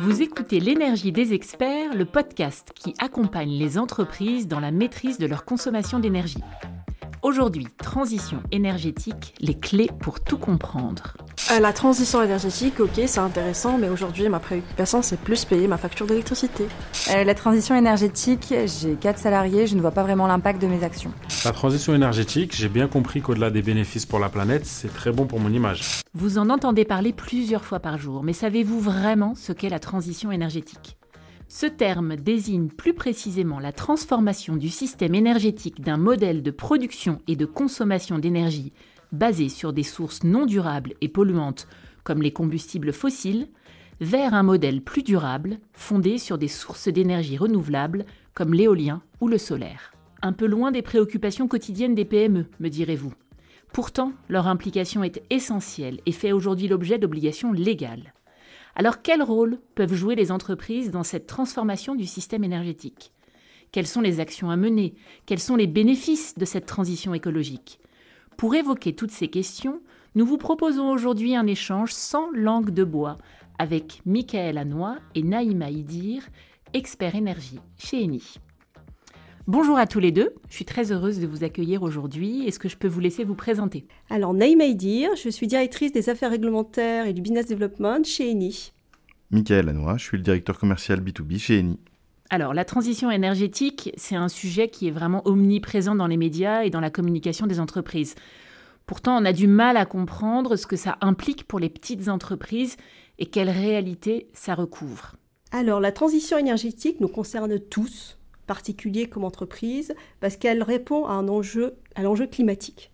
Vous écoutez L'énergie des experts, le podcast qui accompagne les entreprises dans la maîtrise de leur consommation d'énergie. Aujourd'hui, transition énergétique, les clés pour tout comprendre. Euh, la transition énergétique, ok, c'est intéressant, mais aujourd'hui, ma préoccupation, c'est plus payer ma facture d'électricité. Euh, la transition énergétique, j'ai 4 salariés, je ne vois pas vraiment l'impact de mes actions. La transition énergétique, j'ai bien compris qu'au-delà des bénéfices pour la planète, c'est très bon pour mon image. Vous en entendez parler plusieurs fois par jour, mais savez-vous vraiment ce qu'est la transition énergétique? Ce terme désigne plus précisément la transformation du système énergétique d'un modèle de production et de consommation d'énergie basé sur des sources non durables et polluantes comme les combustibles fossiles vers un modèle plus durable fondé sur des sources d'énergie renouvelables comme l'éolien ou le solaire. Un peu loin des préoccupations quotidiennes des PME, me direz-vous. Pourtant, leur implication est essentielle et fait aujourd'hui l'objet d'obligations légales. Alors quel rôle peuvent jouer les entreprises dans cette transformation du système énergétique? Quelles sont les actions à mener? Quels sont les bénéfices de cette transition écologique? Pour évoquer toutes ces questions, nous vous proposons aujourd'hui un échange sans langue de bois avec Michael Anois et Naïma Idir, experts énergie chez Eni. Bonjour à tous les deux, je suis très heureuse de vous accueillir aujourd'hui. Est-ce que je peux vous laisser vous présenter? Alors, Naïma Idir, je suis directrice des affaires réglementaires et du business development chez Eni. Michael Lanois, je suis le directeur commercial B2B chez Eni. Alors, la transition énergétique, c'est un sujet qui est vraiment omniprésent dans les médias et dans la communication des entreprises. Pourtant, on a du mal à comprendre ce que ça implique pour les petites entreprises et quelle réalité ça recouvre. Alors, la transition énergétique nous concerne tous, particulier comme entreprise parce qu'elle répond à l'enjeu climatique.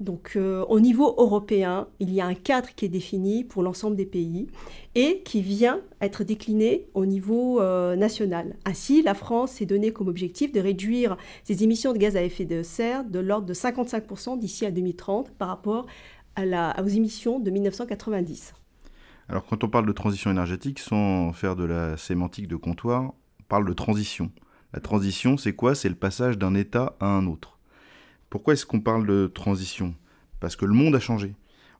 Donc euh, au niveau européen, il y a un cadre qui est défini pour l'ensemble des pays et qui vient être décliné au niveau euh, national. Ainsi, la France s'est donné comme objectif de réduire ses émissions de gaz à effet de serre de l'ordre de 55% d'ici à 2030 par rapport aux émissions de 1990. Alors quand on parle de transition énergétique, sans faire de la sémantique de comptoir, on parle de transition. La transition, c'est quoi? C'est le passage d'un état à un autre. Pourquoi est-ce qu'on parle de transition? Parce que le monde a changé.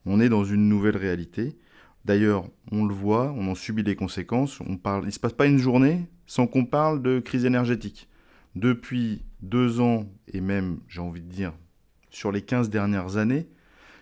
On est dans une nouvelle réalité. D'ailleurs, on le voit, on en subit les conséquences. On il ne se passe pas une journée sans qu'on parle de crise énergétique. Depuis deux ans, et même, j'ai envie de dire, sur les 15 dernières années,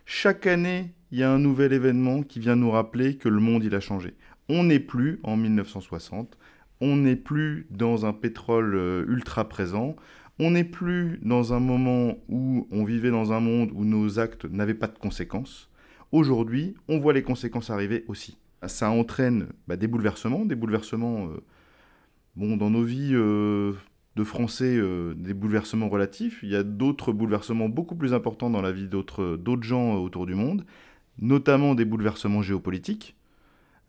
chaque année, il y a un nouvel événement qui vient nous rappeler que le monde, il a changé. On n'est plus en 1960, on n'est plus dans un pétrole euh, ultra présent, on n'est plus dans un moment où on vivait dans un monde où nos actes n'avaient pas de conséquences. Aujourd'hui, on voit les conséquences arriver aussi. Ça entraîne bah, des bouleversements, des bouleversements euh, dans nos vies euh, de Français, des bouleversements relatifs. Il y a d'autres bouleversements beaucoup plus importants dans la vie d'autres gens autour du monde, notamment des bouleversements géopolitiques.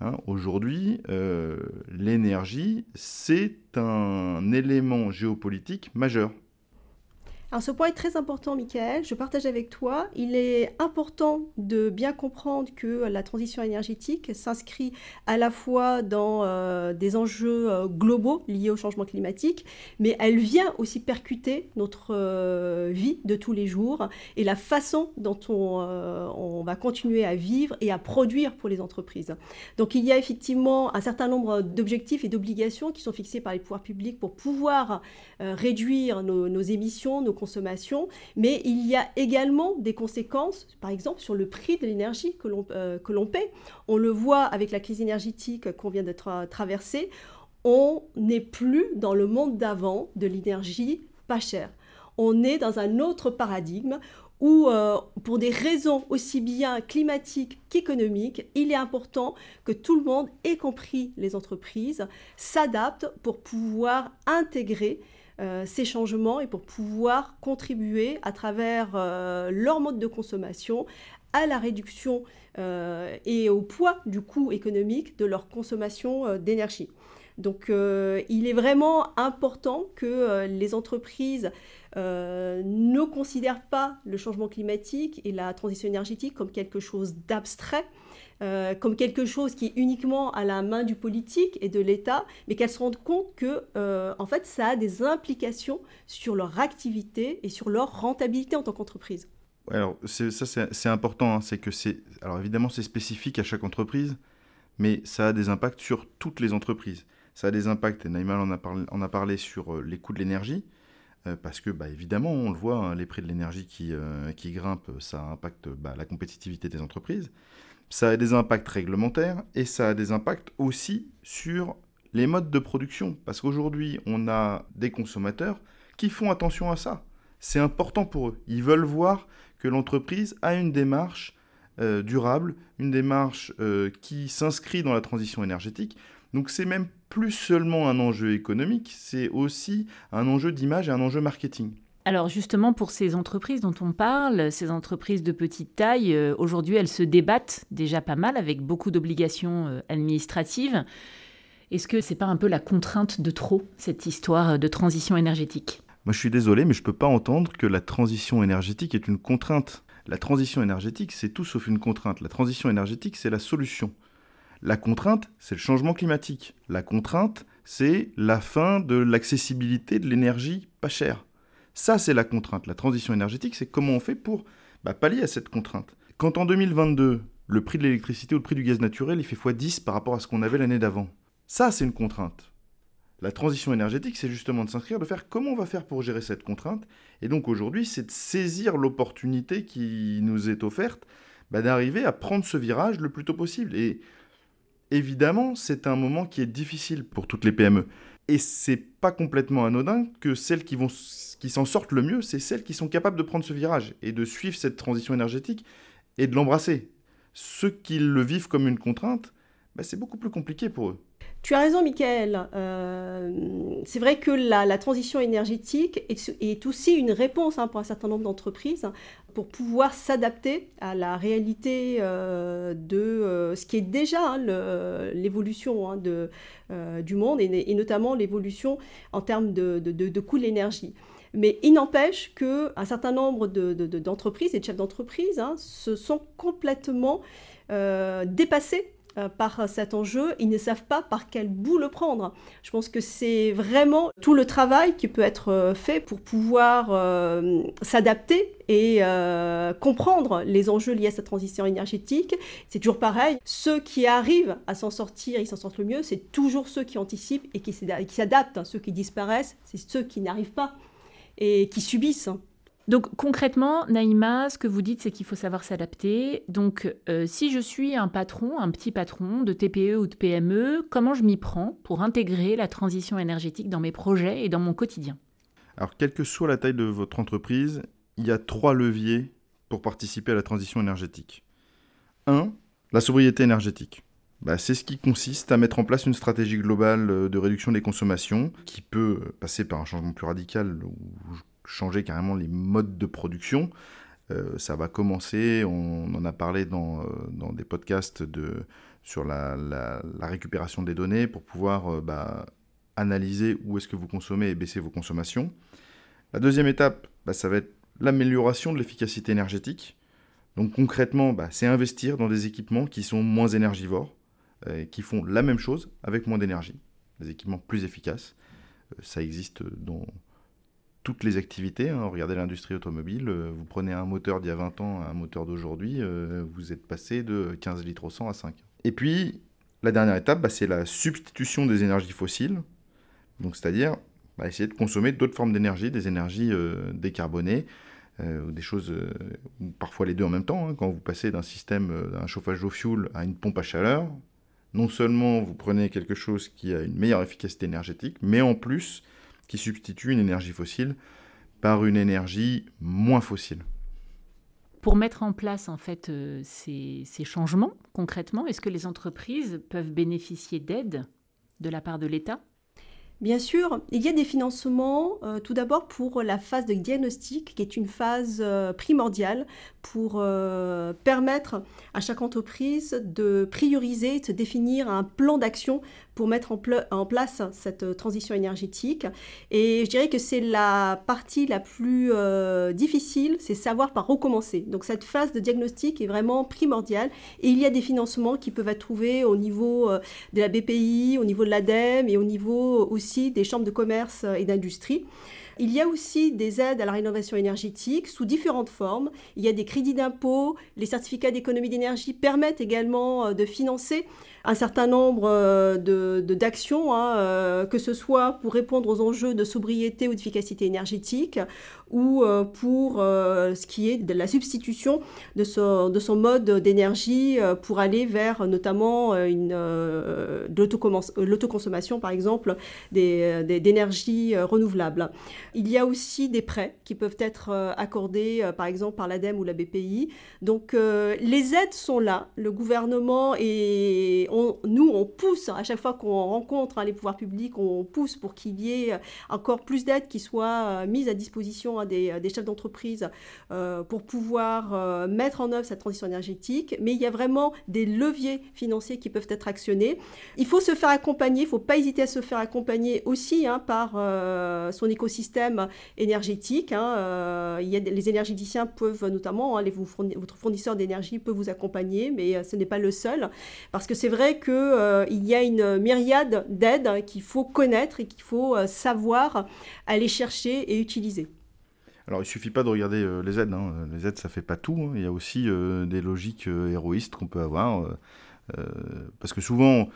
Hein, aujourd'hui, euh, l'énergie, c'est un élément géopolitique majeur. Alors ce point est très important, Michael. Je partage avec toi. Il est important de bien comprendre que la transition énergétique s'inscrit à la fois dans euh, des enjeux euh, globaux liés au changement climatique, mais elle vient aussi percuter notre euh, vie de tous les jours et la façon dont on, va continuer à vivre et à produire pour les entreprises. Donc il y a effectivement un certain nombre d'objectifs et d'obligations qui sont fixés par les pouvoirs publics pour pouvoir réduire nos, nos émissions, nos consommation, mais il y a également des conséquences, par exemple, sur le prix de l'énergie que l'on euh, paie. On le voit avec la crise énergétique qu'on vient d'être euh, traversée. On n'est plus dans le monde d'avant de l'énergie pas chère. On est dans un autre paradigme où, euh, pour des raisons aussi bien climatiques qu'économiques, il est important que tout le monde, y compris les entreprises, s'adapte pour pouvoir intégrer euh, ces changements et pour pouvoir contribuer à travers euh, leur mode de consommation à la réduction euh, et au poids du coût économique de leur consommation d'énergie. Donc il est vraiment important que les entreprises ne considèrent pas le changement climatique et la transition énergétique comme quelque chose d'abstrait, euh, comme quelque chose qui est uniquement à la main du politique et de l'État, mais qu'elles se rendent compte que, euh, en fait, ça a des implications sur leur activité et sur leur rentabilité en tant qu'entreprise. alors ça c'est important, hein, c'est que c'est, alors évidemment c'est spécifique à chaque entreprise, mais ça a des impacts sur toutes les entreprises. Ça a des impacts, et Naïmal en a parlé, a parlé sur les coûts de l'énergie, parce que bah, évidemment, on le voit, hein, les prix de l'énergie qui, qui grimpent, ça impacte bah, la compétitivité des entreprises. Ça a des impacts réglementaires et ça a des impacts aussi sur les modes de production. Parce qu'aujourd'hui, on a des consommateurs qui font attention à ça. C'est important pour eux. Ils veulent voir que l'entreprise a une démarche euh, durable, une démarche euh, qui s'inscrit dans la transition énergétique. Donc c'est même plus seulement un enjeu économique, c'est aussi un enjeu d'image et un enjeu marketing. Alors justement, pour ces entreprises dont on parle, ces entreprises de petite taille, euh, aujourd'hui, elles se débattent déjà pas mal avec beaucoup d'obligations administratives. Est-ce que c'est pas un peu la contrainte de trop, cette histoire de transition énergétique? Moi, je suis désolé, mais je ne peux pas entendre que la transition énergétique est une contrainte. La transition énergétique, c'est tout sauf une contrainte. La transition énergétique, c'est la solution. La contrainte, c'est le changement climatique. La contrainte, c'est la fin de l'accessibilité de l'énergie pas chère. Ça, c'est la contrainte. La transition énergétique, c'est comment on fait pour bah, pallier à cette contrainte. Quand en 2022, le prix de l'électricité ou le prix du gaz naturel, il fait x10 par rapport à ce qu'on avait l'année d'avant, ça, c'est une contrainte. La transition énergétique, c'est justement de s'inscrire, de faire comment on va faire pour gérer cette contrainte. Et donc aujourd'hui, c'est de saisir l'opportunité qui nous est offerte bah, d'arriver à prendre ce virage le plus tôt possible. Et évidemment, c'est un moment qui est difficile pour toutes les PME. Et c'est pas complètement anodin que celles qui, vont, qui s'en sortent le mieux, c'est celles qui sont capables de prendre ce virage et de suivre cette transition énergétique et de l'embrasser. Ceux qui le vivent comme une contrainte, bah, c'est beaucoup plus compliqué pour eux. Tu as raison, Michael. Euh, c'est vrai que la, transition énergétique est, aussi une réponse hein, pour un certain nombre d'entreprises pour pouvoir s'adapter à la réalité euh, de euh, ce qui est déjà hein, l'évolution hein, du monde et, notamment l'évolution en termes de, de, coût de l'énergie. Mais il n'empêche qu'un certain nombre d'entreprises et de chefs d'entreprise se sont complètement dépassés euh, par cet enjeu, ils ne savent pas par quel bout le prendre. Je pense que c'est vraiment tout le travail qui peut être euh, fait pour pouvoir euh, s'adapter et comprendre les enjeux liés à cette transition énergétique. C'est toujours pareil, ceux qui arrivent à s'en sortir, ils s'en sortent le mieux, c'est toujours ceux qui anticipent et qui s'adaptent. Ceux qui disparaissent, c'est ceux qui n'arrivent pas et qui subissent. Donc concrètement, Naïma, ce que vous dites, c'est qu'il faut savoir s'adapter. Donc euh, si je suis un patron, un petit patron de TPE ou de PME, comment je m'y prends pour intégrer la transition énergétique dans mes projets et dans mon quotidien? Alors quelle que soit la taille de votre entreprise, il y a trois leviers pour participer à la transition énergétique. Un, la sobriété énergétique. Bah, c'est ce qui consiste à mettre en place une stratégie globale euh, de réduction des consommations qui peut passer par un changement plus radical changer carrément les modes de production. Euh, ça va commencer, on, en a parlé dans, euh, des podcasts sur la, la, récupération des données pour pouvoir euh, bah, analyser où est-ce que vous consommez et baisser vos consommations. La deuxième étape, bah, ça va être l'amélioration de l'efficacité énergétique. Donc concrètement, bah, c'est investir dans des équipements qui sont moins énergivores, qui font la même chose avec moins d'énergie, des équipements plus efficaces. ça existe dans toutes les activités. Hein. Regardez l'industrie automobile, euh, vous prenez un moteur d'il y a 20 ans à un moteur d'aujourd'hui, euh, vous êtes passé de 15 litres au 100 à 5. Et puis, la dernière étape, bah, c'est la substitution des énergies fossiles. Donc, c'est-à-dire bah, essayer de consommer d'autres formes d'énergie, des énergies euh, décarbonées, ou des choses, parfois les deux en même temps. Hein. quand vous passez d'un système, d'un chauffage au fioul à une pompe à chaleur, non seulement vous prenez quelque chose qui a une meilleure efficacité énergétique, mais en plus, qui substitue une énergie fossile par une énergie moins fossile. Pour mettre en place en fait euh, ces, changements concrètement, est-ce que les entreprises peuvent bénéficier d'aide de la part de l'État? Bien sûr, il y a des financements, euh, tout d'abord pour la phase de diagnostic, qui est une phase euh, primordiale pour euh, permettre à chaque entreprise de prioriser, de définir un plan d'action pour mettre en, place cette transition énergétique. Et je dirais que c'est la partie la plus difficile, c'est savoir par où commencer. Donc cette phase de diagnostic est vraiment primordiale et il y a des financements qui peuvent être trouvés au niveau de la BPI, au niveau de l'ADEME et au niveau aussi des chambres de commerce et d'industrie. Il y a aussi des aides à la rénovation énergétique sous différentes formes. Il y a des crédits d'impôt, les certificats d'économie d'énergie permettent également euh, de financer un certain nombre de, d'actions, hein, que ce soit pour répondre aux enjeux de sobriété ou d'efficacité énergétique, ou pour ce qui est de la substitution de son, de mode d'énergie pour aller vers notamment l'autoconsommation, par exemple, d'énergie renouvelable. Il y a aussi des prêts qui peuvent être accordés, par exemple, par l'ADEME ou la BPI. Donc, les aides sont là. Le gouvernement et nous, on pousse à chaque fois qu'on rencontre hein, les pouvoirs publics, on pousse pour qu'il y ait encore plus d'aides qui soient mises à disposition hein, des, chefs d'entreprise euh, pour pouvoir euh, mettre en œuvre cette transition énergétique. Mais il y a vraiment des leviers financiers qui peuvent être actionnés. Il faut se faire accompagner, il ne faut pas hésiter à se faire accompagner aussi hein, par euh, son écosystème énergétique. y a, les énergéticiens peuvent notamment, les, votre fournisseur d'énergie peut vous accompagner, mais ce n'est pas le seul. Parce que c'est vrai qu'il y a une myriade d'aides qu'il faut connaître et qu'il faut savoir aller chercher et utiliser. Alors, il suffit pas de regarder euh, les aides. Hein. Les aides, ça fait pas tout. Hein. Il y a aussi euh, des logiques euh, héroïstes qu'on peut avoir. parce que souvent,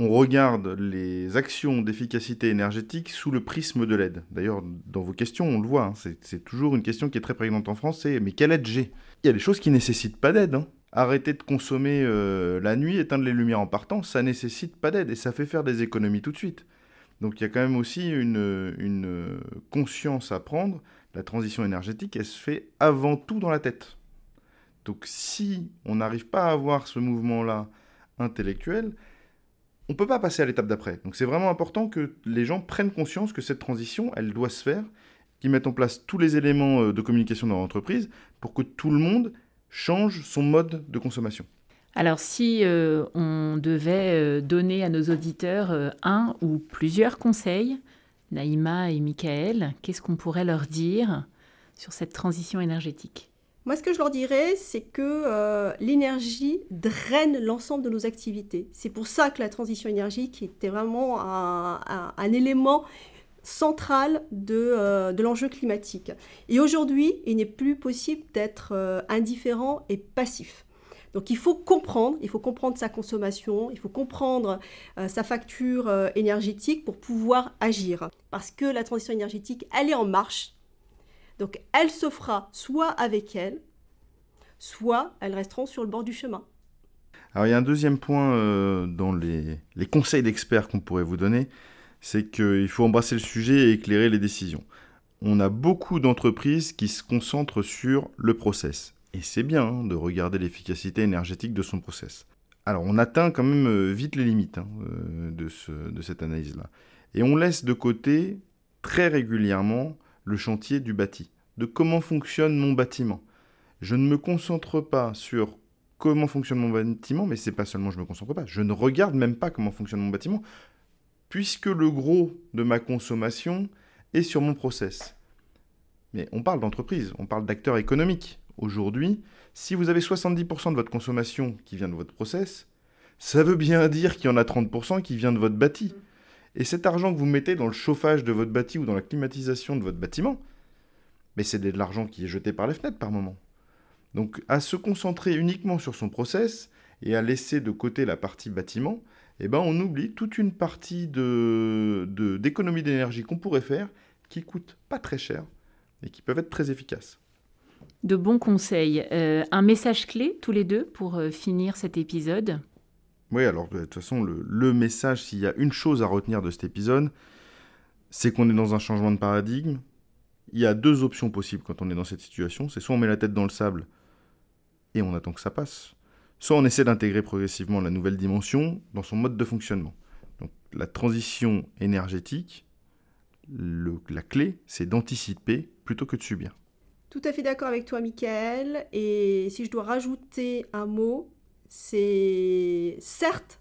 on regarde les actions d'efficacité énergétique sous le prisme de l'aide. D'ailleurs, dans vos questions, on le voit. Hein. c'est toujours une question qui est très prégnante en France. C'est mais quelle aide j'ai? Il y a des choses qui nécessitent pas d'aide. Arrêter de consommer la nuit, éteindre les lumières en partant, ça nécessite pas d'aide et ça fait faire des économies tout de suite. Donc il y a quand même aussi une conscience à prendre la transition énergétique, elle se fait avant tout dans la tête. Donc si on n'arrive pas à avoir ce mouvement-là intellectuel, on ne peut pas passer à l'étape d'après. Donc c'est vraiment important que les gens prennent conscience que cette transition, elle doit se faire, qu'ils mettent en place tous les éléments euh, de communication dans l'entreprise pour que tout le monde change son mode de consommation. Alors si euh, on devait euh, donner à nos auditeurs un ou plusieurs conseils Naïma et Michael, qu'est-ce qu'on pourrait leur dire sur cette transition énergétique? Moi, ce que je leur dirais, c'est que euh, l'énergie draine l'ensemble de nos activités. C'est pour ça que la transition énergétique était vraiment un, élément central euh, de l'enjeu climatique. Et aujourd'hui, il n'est plus possible d'être euh, indifférent et passif. Donc il faut comprendre, il faut comprendre sa consommation, il faut comprendre sa facture énergétique pour pouvoir agir. Parce que la transition énergétique, elle est en marche. Donc elle se soit avec elle, soit elles resteront sur le bord du chemin. Alors il y a un deuxième point euh, dans les, conseils d'experts qu'on pourrait vous donner, c'est qu'il faut embrasser le sujet et éclairer les décisions. On a beaucoup d'entreprises qui se concentrent sur le process et c'est bien hein, de regarder l'efficacité énergétique de son process. Alors on atteint quand même euh, vite les limites hein, euh, de cette analyse-là. Et on laisse de côté très régulièrement le chantier du bâti, de comment fonctionne mon bâtiment. Je ne me concentre pas sur comment fonctionne mon bâtiment, mais c'est pas seulement je me concentre pas, je ne regarde même pas comment fonctionne mon bâtiment, puisque le gros de ma consommation est sur mon process. Mais on parle d'entreprise, on parle d'acteurs économiques aujourd'hui, si vous avez 70% de votre consommation qui vient de votre process, ça veut bien dire qu'il y en a 30% qui vient de votre bâti. Et cet argent que vous mettez dans le chauffage de votre bâti ou dans la climatisation de votre bâtiment, mais c'est de l'argent qui est jeté par les fenêtres par moment. Donc à se concentrer uniquement sur son process et à laisser de côté la partie bâtiment, eh ben on oublie toute une partie d'économie d'énergie qu'on pourrait faire qui coûte pas très cher et qui peuvent être très efficaces de bons conseils. Euh, un message clé, tous les deux, pour euh, finir cet épisode? Oui, alors de toute façon, le, message, s'il y a une chose à retenir de cet épisode, c'est qu'on est dans un changement de paradigme. Il y a deux options possibles quand on est dans cette situation. C'est soit on met la tête dans le sable et on attend que ça passe, soit on essaie d'intégrer progressivement la nouvelle dimension dans son mode de fonctionnement. Donc la transition énergétique, la clé, c'est d'anticiper plutôt que de subir. Tout à fait d'accord avec toi, Michael. Et si je dois rajouter un mot, c'est certes,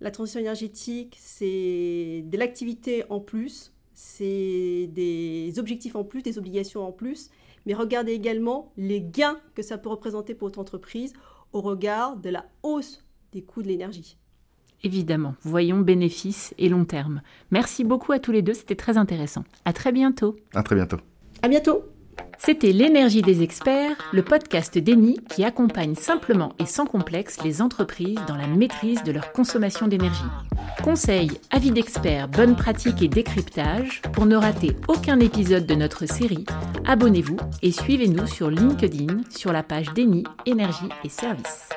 la transition énergétique, c'est de l'activité en plus, c'est des objectifs en plus, des obligations en plus, mais regardez également les gains que ça peut représenter pour votre entreprise au regard de la hausse des coûts de l'énergie. Évidemment, voyons bénéfices et long terme. Merci beaucoup à tous les deux, c'était très intéressant. À très bientôt. À très bientôt. À bientôt. C'était L'énergie des experts, le podcast d'Eni qui accompagne simplement et sans complexe les entreprises dans la maîtrise de leur consommation d'énergie. Conseils, avis d'experts, bonnes pratiques et décryptage, pour ne rater aucun épisode de notre série, abonnez-vous et suivez-nous sur LinkedIn sur la page d'Eni Énergie et Services.